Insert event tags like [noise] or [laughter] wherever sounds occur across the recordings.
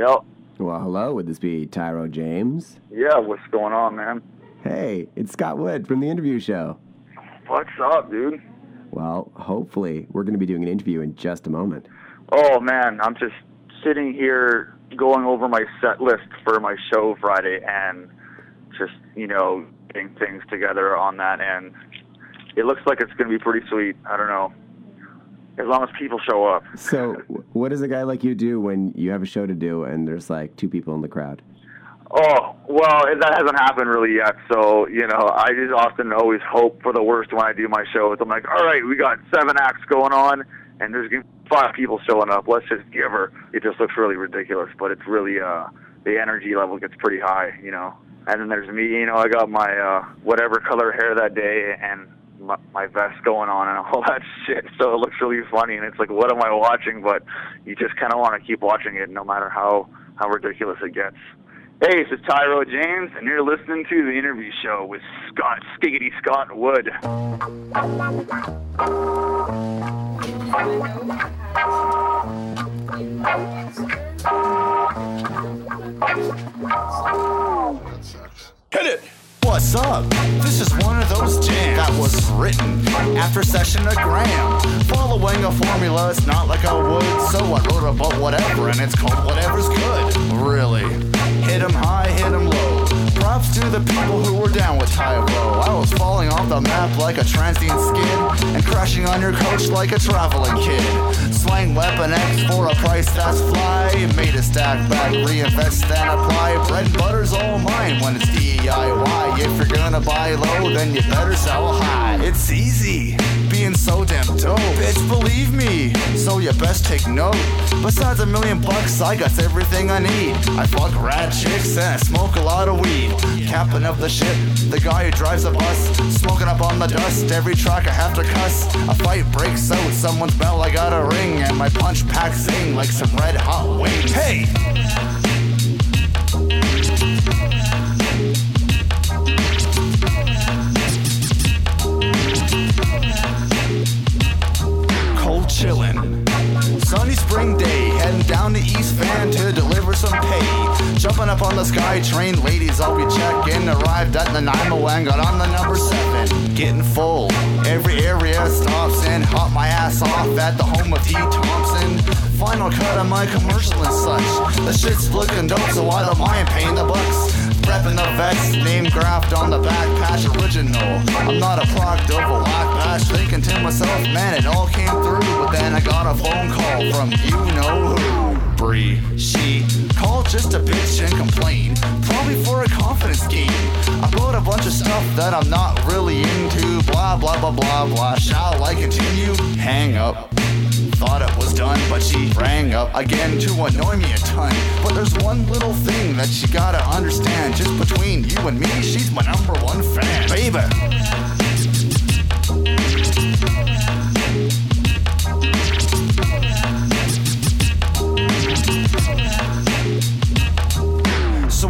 Yep. Well, hello. Would this be Tyrow James? Yeah, what's going on, man? Hey, it's Scott Wood from the interview show. What's up, dude? Well, hopefully, we're going to be doing an interview in just a moment. Oh, man, I'm just sitting here going over my set list for my show Friday and just, you know, getting things together on that end. It looks like it's going to be pretty sweet. I don't know. As long as people show up. So, what does a guy like you do when you have a show to do and there's like two people in the crowd? Oh, well, that hasn't happened really yet. So, you know, I just often always hope for the worst when I do my shows. I'm like, all right, we got seven acts going on, and there's five people showing up. Let's just give her. It just looks really ridiculous, but it's really, uh, the energy level gets pretty high, you know. And then there's me, you know, I got my, uh, whatever color hair that day and my, vest going on and all [laughs] that shit. So it looks really funny, and it's like, what am I watching? But you just kind of want to keep watching it no matter how, how ridiculous it gets. Hey, this is Tyrow James, and you're listening to the interview show with Scott Skiggity Scott Wood. Hit it! What's up? This is one of those jams that was written after session a gram. Following a formula, it's not like I would, so I wrote about whatever, and it's called Whatever's Good. Really? Hit 'em high, hit 'em low. Props to the people who were down with Tyrow. I was falling off the map like a transient skid and crashing on your coach like a traveling kid. Slang weapon X for a price that's fly. A stack back, reinvest and apply. Bread butter's all mine when it's DIY. If you're gonna buy low, then you better sell high. It's easy being so damn dope. Bitch, believe me, so you best take note. Besides a million bucks, I got everything I need. I fuck rad chicks and I smoke a lot of weed. Captain of the ship, the guy who drives a bus, smoking up on the dust. Every track I have to cuss. A fight breaks out, someone's bell I got a ring, and my punch packs zing like some red hot wings. Hey! Cold chillin'. Sunny spring day, heading down to East Van to deliver some pay. Jumping up on the sky train, ladies, I'll be checking. Arrived at Nanaimo and got on the number seven. Getting full, every area stops and hop my ass off at the home of T. Thompson. Final cut of my commercial and such. The shit's looking dope, so I don't paying the bucks. Reppin' the vest, name graphed on the back patch original. I'm not a product of a whack patch, thinking to myself, man, it all came through. But then I got a phone call from you know who. She called just a bitch and complain, probably for a confidence game. I wrote a bunch of stuff that I'm not really into, blah blah blah blah blah. Shall I continue? Hang up. Thought it was done, but she rang up again to annoy me a ton. But there's one little thing that you gotta understand. Just between you and me, she's my number one fan. Baby.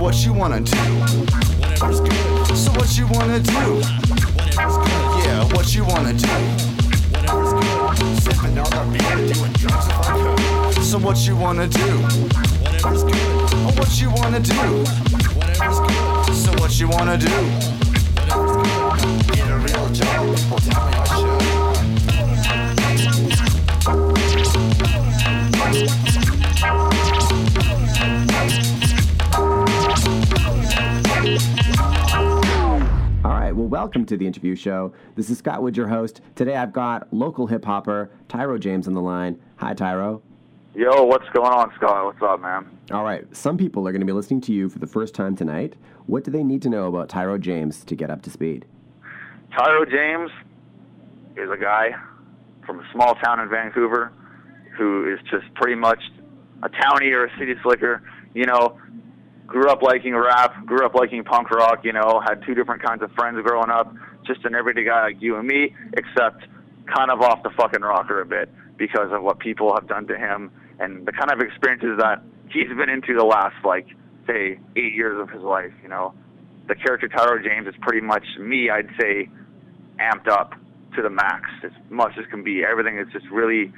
What you wanna do? Whatever's good. So what you wanna do? Whatever's good. Yeah, what you wanna do? Whatever's good. Sipping on the beer, doing drugs if I could. So what you wanna do? Whatever's good. Oh, what you wanna do? Whatever's good. So what you wanna do? Welcome to the interview show. This is Scott Wood, your host. Today I've got local hip hopper Tyrow James on the line. Hi, Tyrow. Yo, what's going on, Scott? What's up, man? All right, some people are going to be listening to you for the first time tonight. What do they need to know about Tyrow James to get up to speed? Tyrow James is a guy from a small town in Vancouver who is just pretty much a townie or a city slicker. You know, grew up liking rap, grew up liking punk rock, you know, had two different kinds of friends growing up, just an everyday guy like you and me, except kind of off the fucking rocker a bit because of what people have done to him and the kind of experiences that he's been into the last, like, say, eight years of his life, you know. The character Tyrow James is pretty much me, I'd say, amped up to the max, as much as can be. Everything is just really,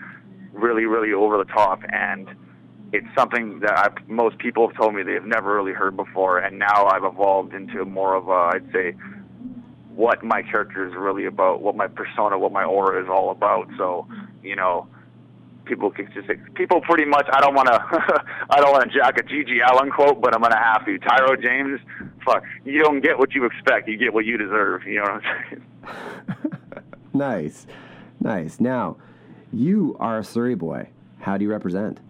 really, really over the top. And it's something that I, most people have told me they've never really heard before, and now I've evolved into more of a, I'd say, what my character is really about, what my persona, what my aura is all about. So, you know, people can just people pretty much. I don't want to. [laughs] I don't want to jack a GG Allin quote, but I'm gonna have to. Tyrow James, fuck, you don't get what you expect. You get what you deserve. You know what I'm saying? [laughs] nice, nice. Now, you are a Surrey boy. How do you represent?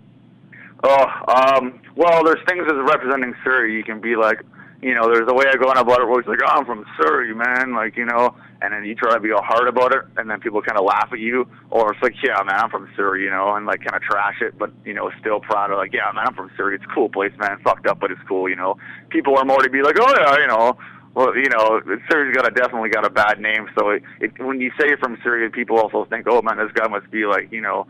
Oh, um, well, there's things as representing Surrey. You can be like, you know, there's a way I go on about it where it's like, oh, I'm from Surrey, man. Like, you know, and then you try to be all hard about it, and then people kind of laugh at you, or it's like, yeah, man, I'm from Surrey, you know, and like kind of trash it, but you know, still proud of like, yeah, man, I'm from Surrey. It's a cool place, man. Fucked up, but it's cool, you know. People are more to be like, oh yeah, you know, well, you know, Surrey's got a definitely got a bad name. So it, it, when you say you're from Surrey, people also think, oh man, this guy must be like, you know,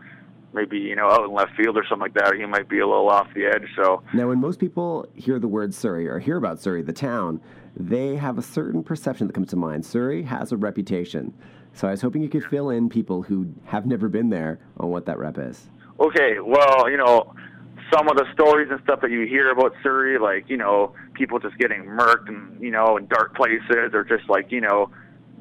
maybe you know out in left field or something like that. Or he might be a little off the edge. So now, when most people hear the word Surrey or hear about Surrey, the town, they have a certain perception that comes to mind. Surrey has a reputation. So I was hoping you could fill in people who have never been there on what that rep is. Okay, well, you know, some of the stories and stuff that you hear about Surrey, like, you know, people just getting murked and, you know, in dark places or just like, you know,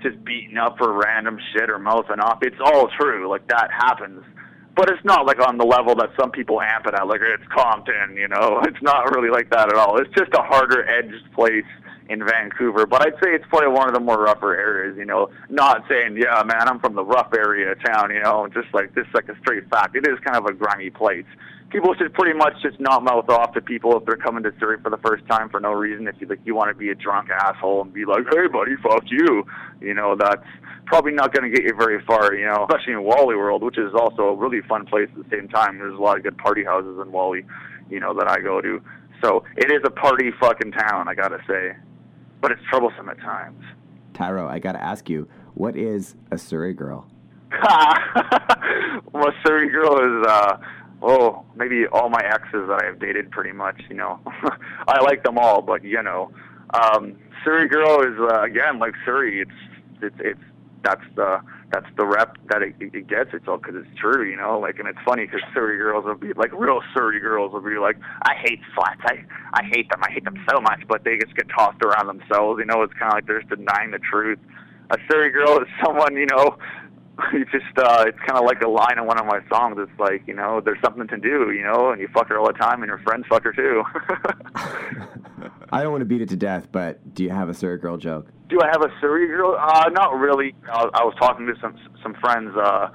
just beaten up for random shit or mouthing off. It's all true. Like, that happens. But it's not like on the level that some people amp it at, like it's Compton, you know. [laughs] It's not really like that at all. It's just a harder edged place in Vancouver, but I'd say it's probably one of the more rougher areas. You know, not saying, yeah, man, I'm from the rough area of town. You know, just like this, like a straight fact. It is kind of a grimy place. People should pretty much just not mouth off to people if they're coming to Surrey for the first time for no reason. If you like, you want to be a drunk asshole and be like, hey, buddy, fuck you. You know, that's probably not going to get you very far. You know, especially in Whalley World, which is also a really fun place at the same time. There's a lot of good party houses in Whalley, you know, that I go to. So it is a party fucking town, I gotta say but it's troublesome at times. Tyrow, I got to ask you, what is a Surrey girl? [laughs] well, a Surrey girl is, uh, oh, maybe all my exes that I've dated, pretty much. You know, [laughs] I like them all, but you know, um, Surrey girl is uh, again like Surrey. It's it's it's that's the that's the rep that it, it gets. It's all because it's true, you know. Like, and it's funny because Surrey girls will be like real Surrey girls will be like, I hate flats. I I hate them. I hate them so much. But they just get tossed around themselves. You know, it's kind of like they're just denying the truth. A Surrey girl is [laughs] someone, you know, [laughs] you just uh it's kind of like a line in one of my songs it's like you know there's something to do you know and you fuck her all the time and your friends fuck her too [laughs] i don't want to beat it to death but do you have a surrey girl joke do i have a surrey girl uh not really i, I was talking to some some friends uh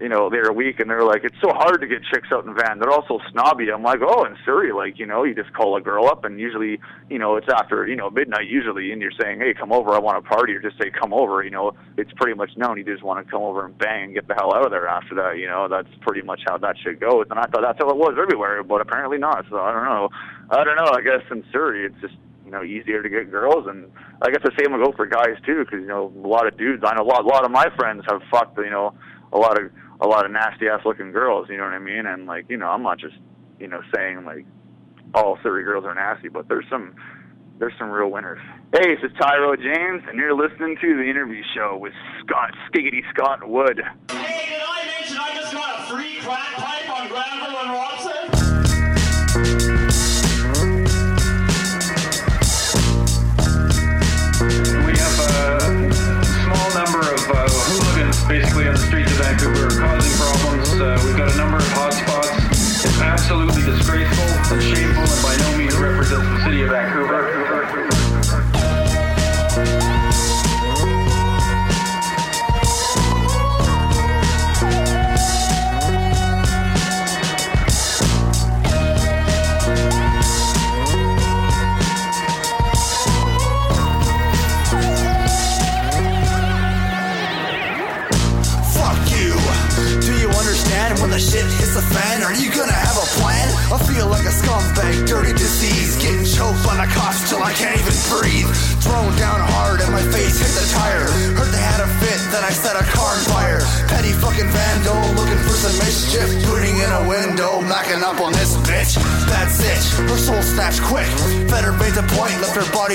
you know, they're weak and they're like, it's so hard to get chicks out in van. They're also snobby. I'm like, oh, in Surrey, like, you know, you just call a girl up and usually, you know, it's after, you know, midnight usually and you're saying, hey, come over, I want to party, or just say, come over, you know, it's pretty much known. You just want to come over and bang and get the hell out of there after that, you know, that's pretty much how that shit goes. And I thought that's how it was everywhere, but apparently not. So I don't know. I don't know. I guess in Surrey, it's just, you know, easier to get girls, and I guess the same will go for guys too, because you know, a lot of dudes. I know a lot, a lot of my friends have fucked, you know, a lot of a lot of nasty ass looking girls, you know what I mean? And like, you know, I'm not just, you know, saying like all Surrey girls are nasty, but there's some there's some real winners. Hey, this is Tyrow James, and you're listening to the interview show with Scott Skiggity Scott Wood. Hey, did I mention I just got a free crack pipe on Granville and Robson? Streets of Vancouver are causing problems. Uh, we've got a number of hotspots. It's absolutely disgraceful and shameful and by no means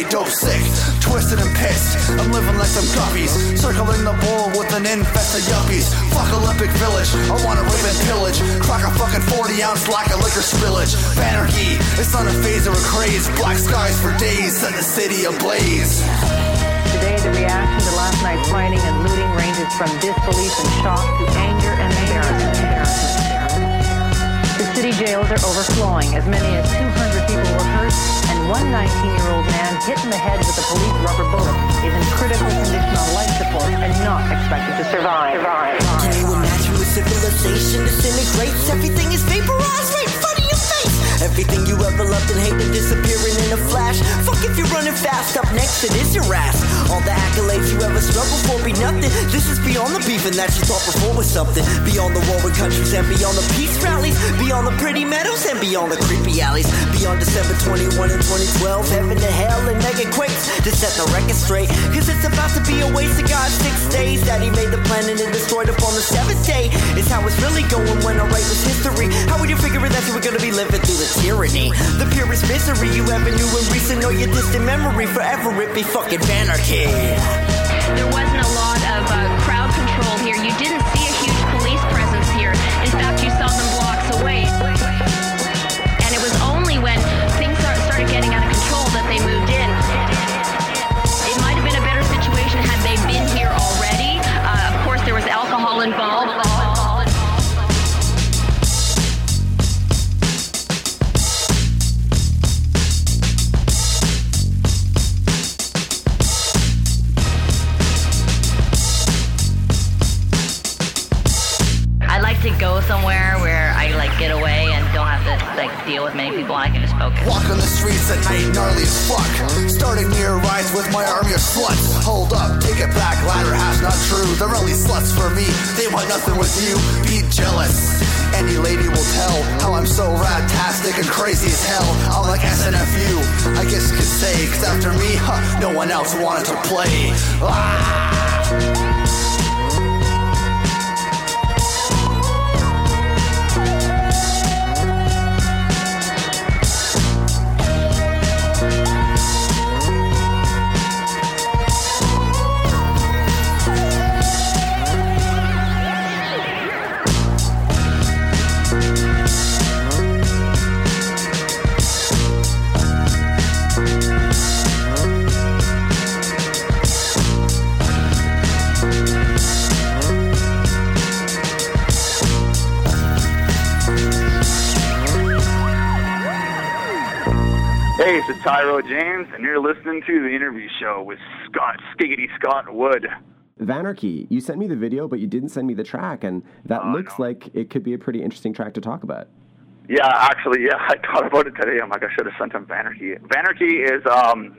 dope sick. Twisted and pissed, I'm living like some guppies. Circling the bowl with an infested yuppies. Fuck Olympic Village, I wanna rip and pillage. Crack a fucking 40 ounce lack of liquor spillage. Anarchy, it's not a phase or a craze. Black skies for days, set the city ablaze. Today, the reaction to last night's fighting and looting ranges from disbelief and shock to anger and embarrassment. The city jails are overflowing. As many as 200 people were hurt, one 19-year-old man hit in the head with a police rubber bullet is in critical condition on life support and not expected to survive. survive. We're matching with civilization disintegrates. Everything is vaporized Everything you ever loved and hated disappearing in a flash. Fuck if you're running fast. Up next, it is your ass. All the accolades you ever struggled for be nothing. This is beyond the beef and that you thought before was something. Beyond the warring countries and beyond the peace rallies. Beyond the pretty meadows and beyond the creepy alleys. Beyond December 21 and 2012. Heaven to hell and mega quakes to set the record straight. Cause it's about to be a waste of God's six days that he made the planet and destroyed upon the seventh day. It's how it's really going when I write this history. How would you figure that you were gonna be living through the tyranny? The purest misery you ever knew in recent or your distant memory. Forever it be fucking anarchy. There wasn't a lot focus. Walk on the streets at night, gnarly as fuck. Starting near rise with my army of sluts. Hold up, take it back, latter half's not true. They're only sluts for me, they want nothing with you. Be jealous. Any lady will tell how I'm so radtastic and crazy as hell. I'm like SNFU, I guess you could say, cause after me, huh, no one else wanted to play. Ah! Hey, it's Tyrow James, and you're listening to the interview show with Scott Skiggity Scott Wood. Vanarchy, you sent me the video, but you didn't send me the track, and that Oh, looks no. like it could be a pretty interesting track to talk about. Yeah, actually, yeah, [laughs] I thought about it today. I'm like, I should have sent him Vanarchy. Vanarchy is, um,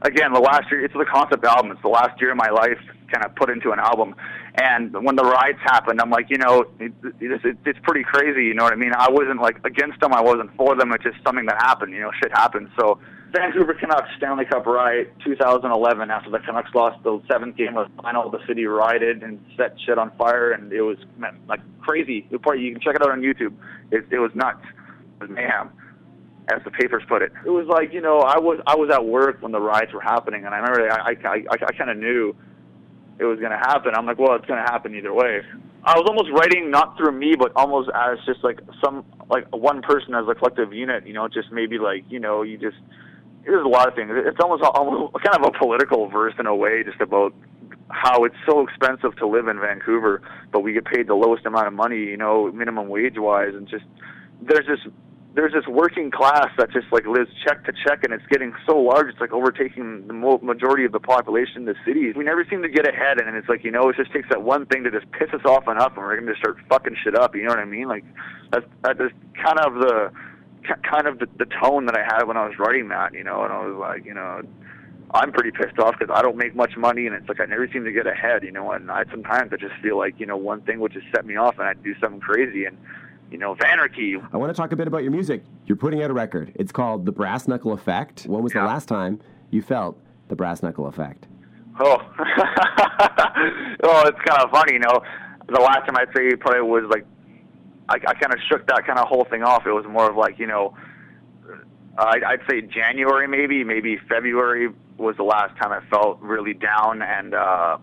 again, the last year. It's the concept album. It's the last year of my life, kind of put into an album. And when the riots happened, I'm like, you know, it, it, it, it's pretty crazy. You know what I mean? I wasn't like against them. I wasn't for them. It's just something that happened. You know, shit happened. So. Vancouver Canucks Stanley Cup riot 2011 after the Canucks lost the seventh game of the final the city rioted and set shit on fire and it was man, like crazy you can check it out on YouTube it, it was nuts it was mayhem as the papers put it it was like you know I was I was at work when the riots were happening and I remember I I, I, I kind of knew it was going to happen I'm like well it's going to happen either way I was almost writing not through me but almost as just like some like one person as a collective unit you know just maybe like you know you just there's a lot of things. It's almost almost kind of a political verse in a way, just about how it's so expensive to live in Vancouver, but we get paid the lowest amount of money, you know, minimum wage wise, and just there's this there's this working class that just like lives check to check, and it's getting so large, it's like overtaking the majority of the population in the cities. We never seem to get ahead, and it's like you know, it just takes that one thing to just piss us off enough, and we're going to start fucking shit up. You know what I mean? Like that's that is kind of the ki- kind of the, the tone that I had when I was writing that, you know, and I was like, you know, I'm pretty pissed off because I don't make much money, and it's like I never seem to get ahead, you know, and I sometimes I just feel like, you know, one thing would just set me off, and I'd do something crazy, and you know, anarchy. I want to talk a bit about your music. You're putting out a record. It's called The Brass Knuckle Effect. When was the last time you felt the brass knuckle effect? Oh, [laughs] oh, it's kind of funny, you know. The last time I'd say probably was like, I, I kind of shook that kind of whole thing off. It was more of like, you know, I'd, I'd say January maybe, maybe February was the last time I felt really down, and uh,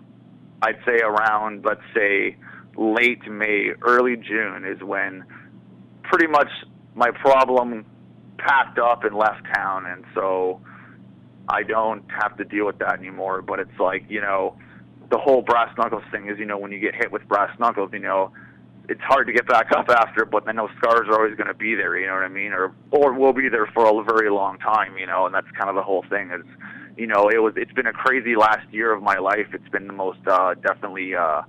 I'd say around, let's say, late May, early June is when pretty much my problem packed up and left town, and so I don't have to deal with that anymore. But it's like you know, the whole brass knuckles thing is you know when you get hit with brass knuckles, you know, it's hard to get back up after. But then those scars are always going to be there. You know what I mean? Or or will be there for a very long time. You know, and that's kind of the whole thing. Is you know, it was it's been a crazy last year of my life. It's been the most uh, definitely. Uh,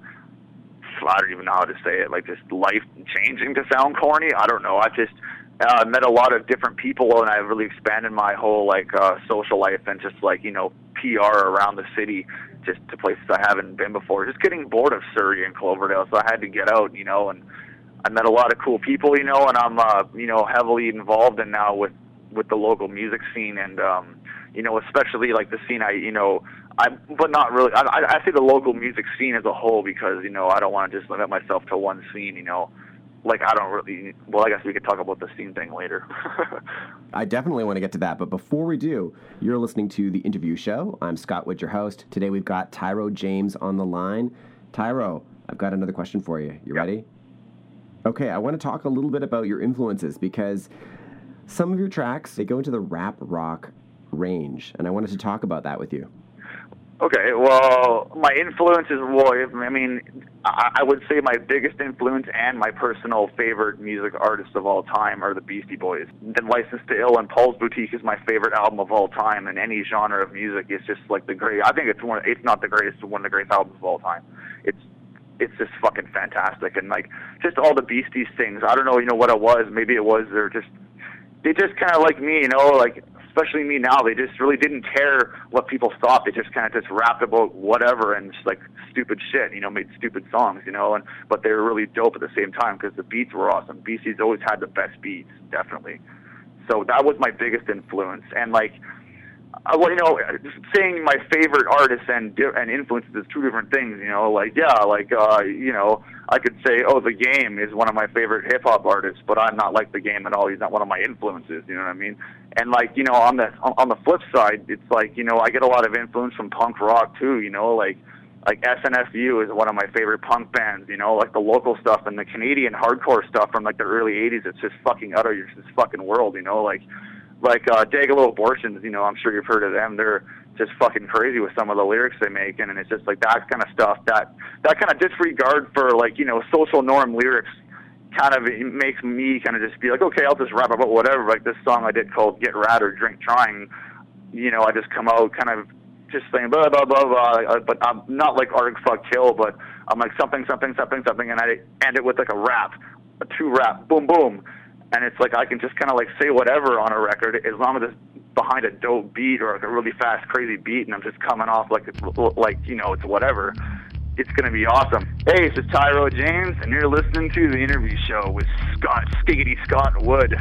I don't even know how to say it. Like just life changing to sound corny. I don't know. I just uh, met a lot of different people, and I've really expanded my whole like uh, social life and just like you know PR around the city, just to places I haven't been before. Just getting bored of Surrey and Cloverdale, so I had to get out, you know. And I met a lot of cool people, you know, and I'm uh, you know heavily involved in now with with the local music scene and um, you know especially like the scene I you know I but not really I I I say the local music scene as a whole because you know I don't want to just limit myself to one scene, you know like I don't really. Well, I guess we could talk about the scene thing later. [laughs] I definitely want to get to that, but before we do, you're listening to the interview show. I'm Scott Wood, your host. Today we've got Tyrow James on the line. Tyrow, I've got another question for you. You ready? Okay, I want to talk a little bit about your influences because some of your tracks they go into the rap rock range, and I wanted to talk about that with you. Okay, well, my influence is well. I mean, I, would say my biggest influence and my personal favorite music artist of all time are the Beastie Boys. Then Licensed to Ill and Paul's Boutique is my favorite album of all time. And any genre of music is just like the great. I think it's one. It's not the greatest. One of the greatest albums of all time. It's it's just fucking fantastic. And like just all the Beasties things. I don't know. You know what it was? Maybe it was they're just they just kind of like me. You know, like especially me now, they just really didn't care what people thought. They just kind of just rapped about whatever and just like stupid shit, you know, made stupid songs, you know, and but they were really dope at the same time because the beats were awesome. Beasties always had the best beats, definitely. So that was my biggest influence, and like uh, well, you know, saying my favorite artists and and influences is two different things. You know, like yeah, like uh, you know, I could say, oh, the Game is one of my favorite hip hop artists, but I'm not like the Game at all. He's not one of my influences. You know what I mean? And like you know, on the on the flip side, it's like you know, I get a lot of influence from punk rock too. You know, like like SNFU is one of my favorite punk bands. You know, like the local stuff and the Canadian hardcore stuff from like the early '80s. It's just fucking utter, of this fucking world. You know, like like uh, Dayglo Abortions, you know, I'm sure you've heard of them. They're just fucking crazy with some of the lyrics they make, and, and it's just like that kind of stuff. That that kind of disregard for like you know social norm lyrics kind of it makes me kind of just be like, okay, I'll just rap about whatever. Like this song I did called "Get Rad" or "Drink Trying," you know, I just come out kind of just saying blah blah blah blah, but I'm not like Arg Fuck Kill, but I'm like something something something something, and I end it with like a rap, a two rap, boom boom and it's like I can just kind of like say whatever on a record as long as it's behind a dope beat or like a really fast, crazy beat, and I'm just coming off like it's like you know it's whatever. It's gonna be awesome. Hey, this is Tyrow James, and you're listening to the interview show with Scott Skiggity Scott Wood.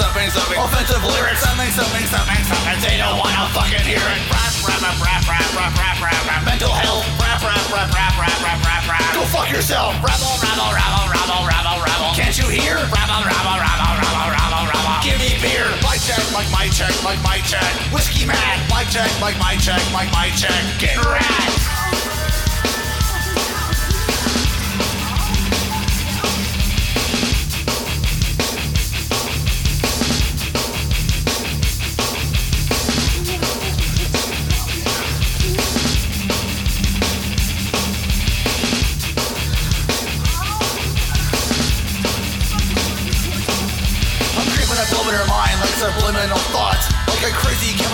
Something, something. Offensive lyrics, something, something, something, something. They don't wanna fucking hear it. Rap, rap, rap, rap, rap, rap, rap, rap, rap. Mental health. Rap, rap, rap, rap, rap, rap, rap, rap. Go fuck yourself. Rabble, rabble, rabble, rabble, rabble, rabble. Can't you hear? Rabble, rabble, rabble, rabble, rabble, rabble. Give me beer. Mic check, mic, mic check, mic, mic check. Whiskey man. Mic check, mic, mic check, mic, mic check. Get rad.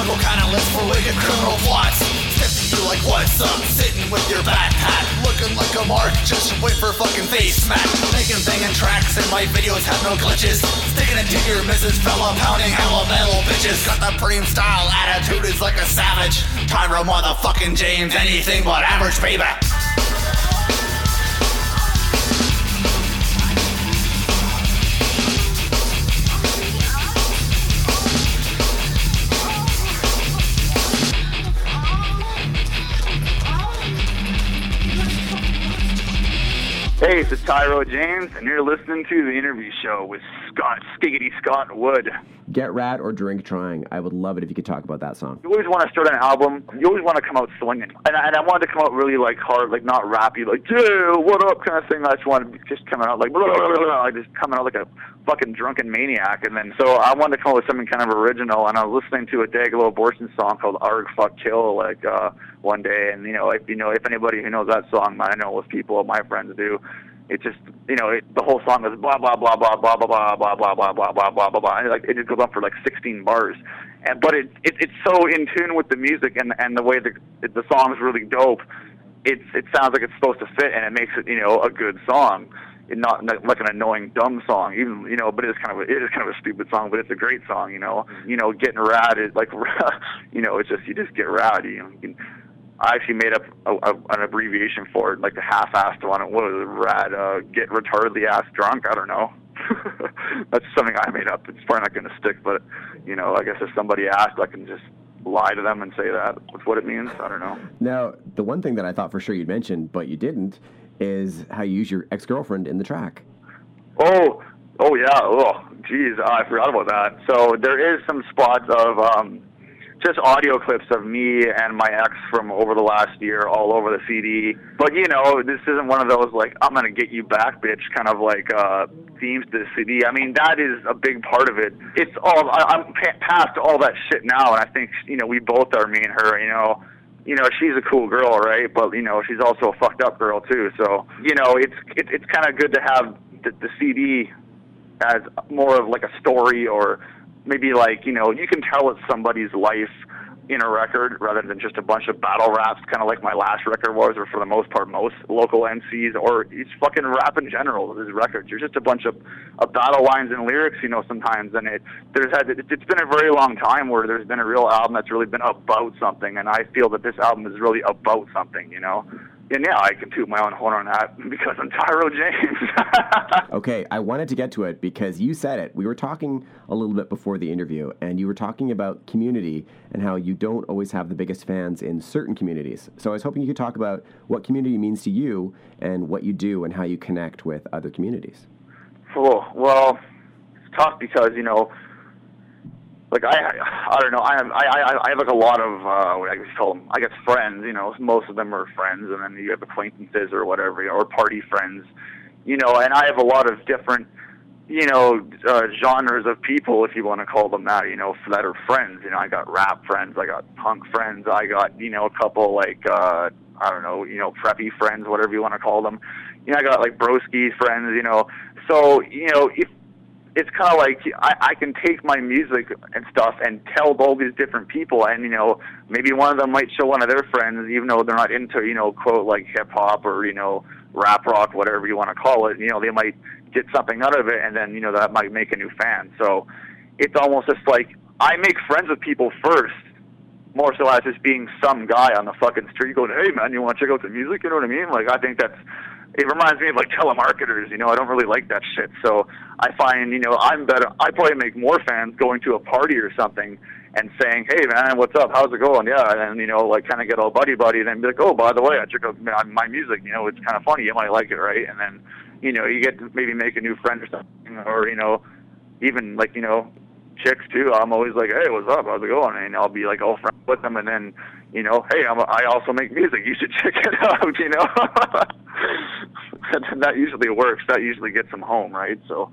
Crazy chemical catalyst for wicked criminal plots Step you like what's up, sitting with your backpack Looking like a mark, just wait for fucking face smack. Making banging tracks and my videos have no glitches. Sticking it to your missus fella, pounding hella metal bitches. Got the preem style attitude is like a savage. Tyrow motherfucking James, anything but average baby Hey, it's Tyrow James, and you're listening to the interview show with Scott Skiggity Scott Wood. Get Rad or Drink Trying. I would love it if you could talk about that song. You always want to start an album. You always want to come out swinging, and I, and I wanted to come out really like hard, like not rappy, like yeah, what up kind of thing. I just wanted to just coming out like [laughs] blah, blah, blah, like just coming out like a fucking drunken maniac. And then so I wanted to come up with something kind of original, and I was listening to a Dayglo Abortion song called "Arg Fuck Kill" like uh, one day, and you know if you know if anybody who knows that song, I know most people, my friends do it just you know it, the whole song is blah blah blah blah blah blah blah blah blah blah blah blah blah blah blah like it just goes on for like 16 bars and but it, it it's so in tune with the music and and the way the the song's really dope it's it sounds like it's supposed to fit and it makes it you know a good song not, like an annoying dumb song even you know but it's kind of a, it is kind of a stupid song but it's a great song you know you know getting rad is like you know it's just you just get rad you know you can, I actually made up a, a, an abbreviation for it, like the half-assed one. What was it? Rad, uh, get retardedly ass drunk. I don't know. [laughs] That's something I made up. It's probably not going to stick, but you know, I guess if somebody asked, I can just lie to them and say that. That's what it means. I don't know. Now, the one thing that I thought for sure you'd mention, but you didn't, is how you use your ex-girlfriend in the track. Oh, oh yeah. Oh, geez, I forgot about that. So there is some spots of. um just audio clips of me and my ex from over the last year all over the CD. But you know, this isn't one of those like I'm gonna get you back, bitch, kind of like uh, themes to the CD. I mean, that is a big part of it. It's all I, I'm past all that shit now, and I think you know we both are, me and her. You know, you know she's a cool girl, right? But you know she's also a fucked up girl too. So you know it's it, it's kind of good to have the, the CD as more of like a story or maybe like you know you can tell it's somebody's life in a record rather than just a bunch of battle raps, kind of like my last record was, or for the most part, most local MCs, or it's fucking rap in general. These records, you're just a bunch of, of battle lines and lyrics, you know, sometimes. And it there's had it, it's been a very long time where there's been a real album that's really been about something, and I feel that this album is really about something, you know and yeah, I can toot my own horn on that [laughs] because I'm Tyrow James. [laughs] okay, I wanted to get to it because you said it. We were talking a little bit before the interview, and you were talking about community and how you don't always have the biggest fans in certain communities. So I was hoping you could talk about what community means to you and what you do and how you connect with other communities. Cool. Well, it's tough because, you know, like I, I don't know. I have, I, I, I have like a lot of, uh, what I guess call them, I guess friends. You know, most of them are friends, and then you have acquaintances or whatever, you or party friends. You know, and I have a lot of different, you know, uh, genres of people, if you want to call them that. You know, that are friends. You know, I got rap friends, I got punk friends, I got, you know, a couple like, uh, I don't know, you know, preppy friends, whatever you want to call them. You know, I got like broski friends. You know, so you know, if it's kind of like I, I can take my music and stuff and tell all these different people, and you know, maybe one of them might show one of their friends, even though they're not into, you know, quote like hip hop or you know, rap rock, whatever you want to call it. You know, they might get something out of it, and then you know that might make a new fan. So it's almost just like I make friends with people first, more so as just being some guy on the fucking street going, "Hey man, you want to check out the music?" You know what I mean? Like I think that's it reminds me of like telemarketers. You know, I don't really like that shit. So I find, you know, I'm better. I probably make more fans going to a party or something and saying, "Hey man, what's up? How's it going?" Yeah, and you know, like kind of get all buddy buddy, and then be like, "Oh, by the way, I check out my music. You know, it's kind of funny. You might like it, right?" And then, you know, you get to maybe make a new friend or something, or you know, even like you know, chicks too. I'm always like, "Hey, what's up? How's it going?" And I'll be like all friends with them, and then you know, hey, I'm a, I also make music. You should [laughs] check it out. You know, [laughs] that usually works. That usually gets them home, right? So.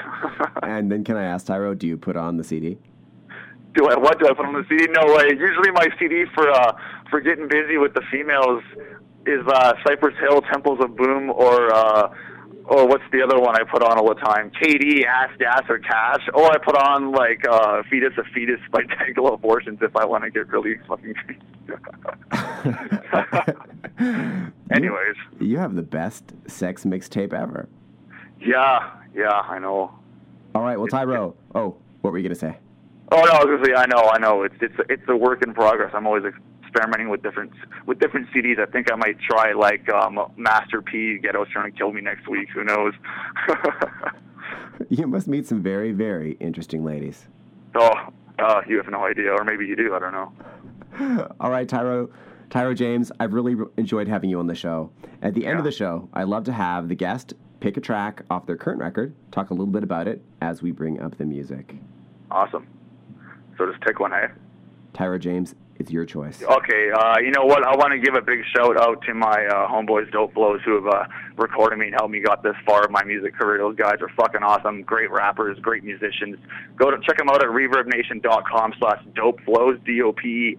[laughs] and then, can I ask Tyrow, do you put on the CD? Do I what do I put on the CD? No way. Usually, my CD for uh for getting busy with the females is uh Cypress Hill, Temples of Boom, or uh oh, what's the other one I put on all the time? K-Dee, Ass, Gas, or Cash. Or I put on like uh, Feed Us a Fetus by [laughs] Dayglo Abortions if I want to get really fucking. [laughs] Anyways, you, you have the best sex mixtape ever. Yeah, yeah, I know. All right, well, Tyrow. Oh, what were you gonna say? Oh no, I was gonna say I know, I know. It's it's it's a work in progress. I'm always experimenting with different with different CDs. I think I might try like um, Master P. Ghetto's trying to kill me next week. Who knows? [laughs] you must meet some very very interesting ladies. Oh, uh, you have no idea, or maybe you do. I don't know. [laughs] All right, Tyrow. Tyrow James, I've really enjoyed having you on the show. At the end yeah. of the show, I love to have the guest pick a track off their current record, talk a little bit about it as we bring up the music. Awesome. So just pick one, hey? Tyrow James, it's your choice. Okay, uh, you know what? I want to give a big shout out to my uh, homeboys, Dopeflowz, who have uh, recorded me and helped me got this far in my music career. Those guys are fucking awesome. Great rappers, great musicians. Go to check them out at ReverbNation.com slash Dopeflowz, D-O-P-E-F-L-O-W-Z.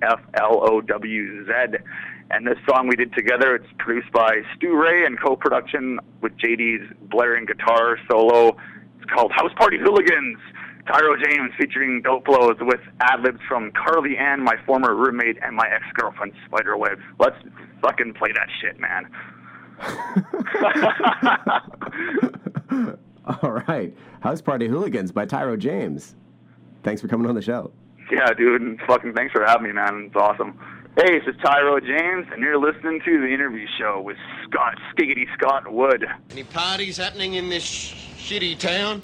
And this song we did together, it's produced by Stu Ray and co-production with JD's blaring guitar solo. It's called House Party Hooliganz. Tyrow James featuring Dopeflowz with ad-libs from Carly Ann, my former roommate, and my ex-girlfriend Spiderweb. Let's fucking play that shit, man. [laughs] All right. House Party Hooliganz by Tyrow James. Thanks for coming on the show. Yeah, dude, and fucking thanks for having me, man. It's awesome. Hey, this is Tyrow James, and you're listening to the interview show with Scott Skiggity Scott Wood. Any parties happening in this sh- shitty town?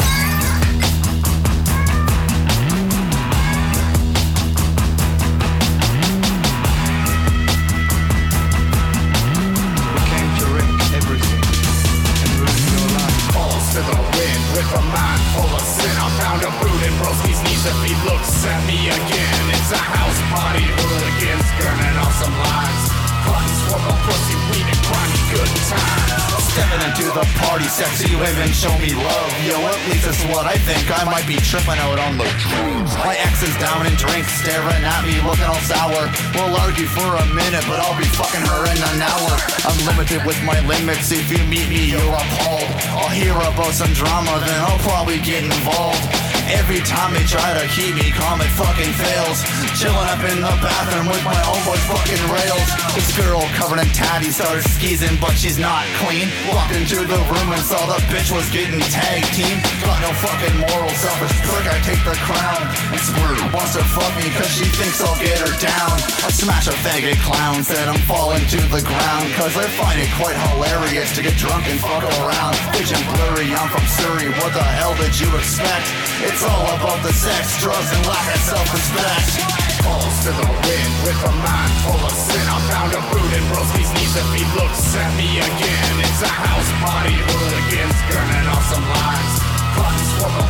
At me again. It's a house party, hooligans gurning off some lines. Buttons for the pussy, weed and grimy good times. Stepping into the party, sexy women show me love. Yo, at least it's what I think. I might be tripping out on the dreams. My ex is down in drinks, staring at me, looking all sour. We'll argue for a minute, but I'll be fucking her in an hour. I'm limited with my limits. If you meet me, you're appalled. I'll hear about some drama, then I'll probably get involved. Every time they try to keep me calm, it fucking fails. Chilling up in the bathroom with my own boy fucking rails. This girl covered in tatties started skeezing, but she's not clean. Walked into the room and saw the bitch was getting tag team. Got no fucking moral selfish prick, I take the crown. And squirt wants to fuck me cause she thinks I'll get her down. I smash a faggot clown, said I'm falling to the ground. Cause I find it quite hilarious to get drunk and fuck around. Vision blurry, I'm from Surrey, what the hell did you expect? It's all about the sex, drugs, and lack of self-respect. Falls to the wind with a mind full of sin. I found a boot in Broski's knees if he looks at me again. It's a house party, hooligans gurning off some lines.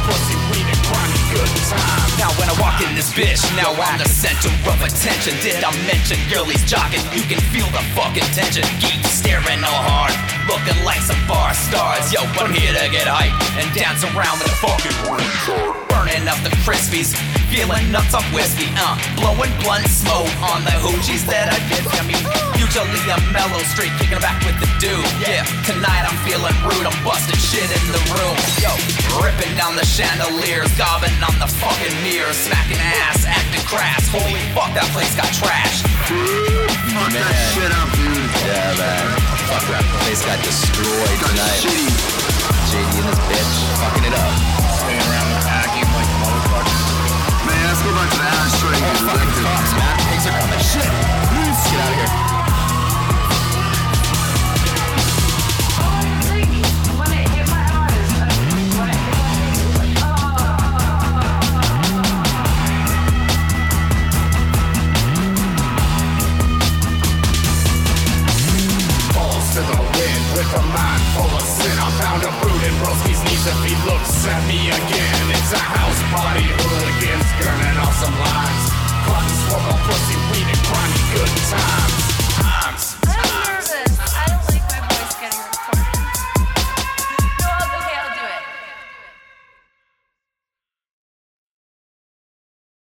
Pussy, weed and good time. Now when I walk in this bitch, now I'm the center of attention. Did I mention girlies jogging? You can feel the fucking tension. Keep staring all hard, looking like some bar stars. Yo, I'm here to get hype and dance around with the fucking retard. Burning up the crispies, feeling nuts off whiskey. Uh, blowing blunt smoke on the hoochies that I did. I mean, usually a mellow street, kicking back with the dude. Yeah, tonight I'm feeling rude. I'm busting shit in the room. Yo, ripping down the chandeliers, gobbing on the fucking mirrors, smacking ass, acting crass. Holy fuck, that place got trashed. Fuck that shit up, dude. Yeah, man. Fuck that place got destroyed tonight. Shitty. JD and this bitch fucking it up. Staying around and packing like motherfuckers. Man, let's go back to the ashtray. Oh, fucking at me again. It's a house party, hooligans gurning off some lines. Buttons for the pussy, weed and grimy good times.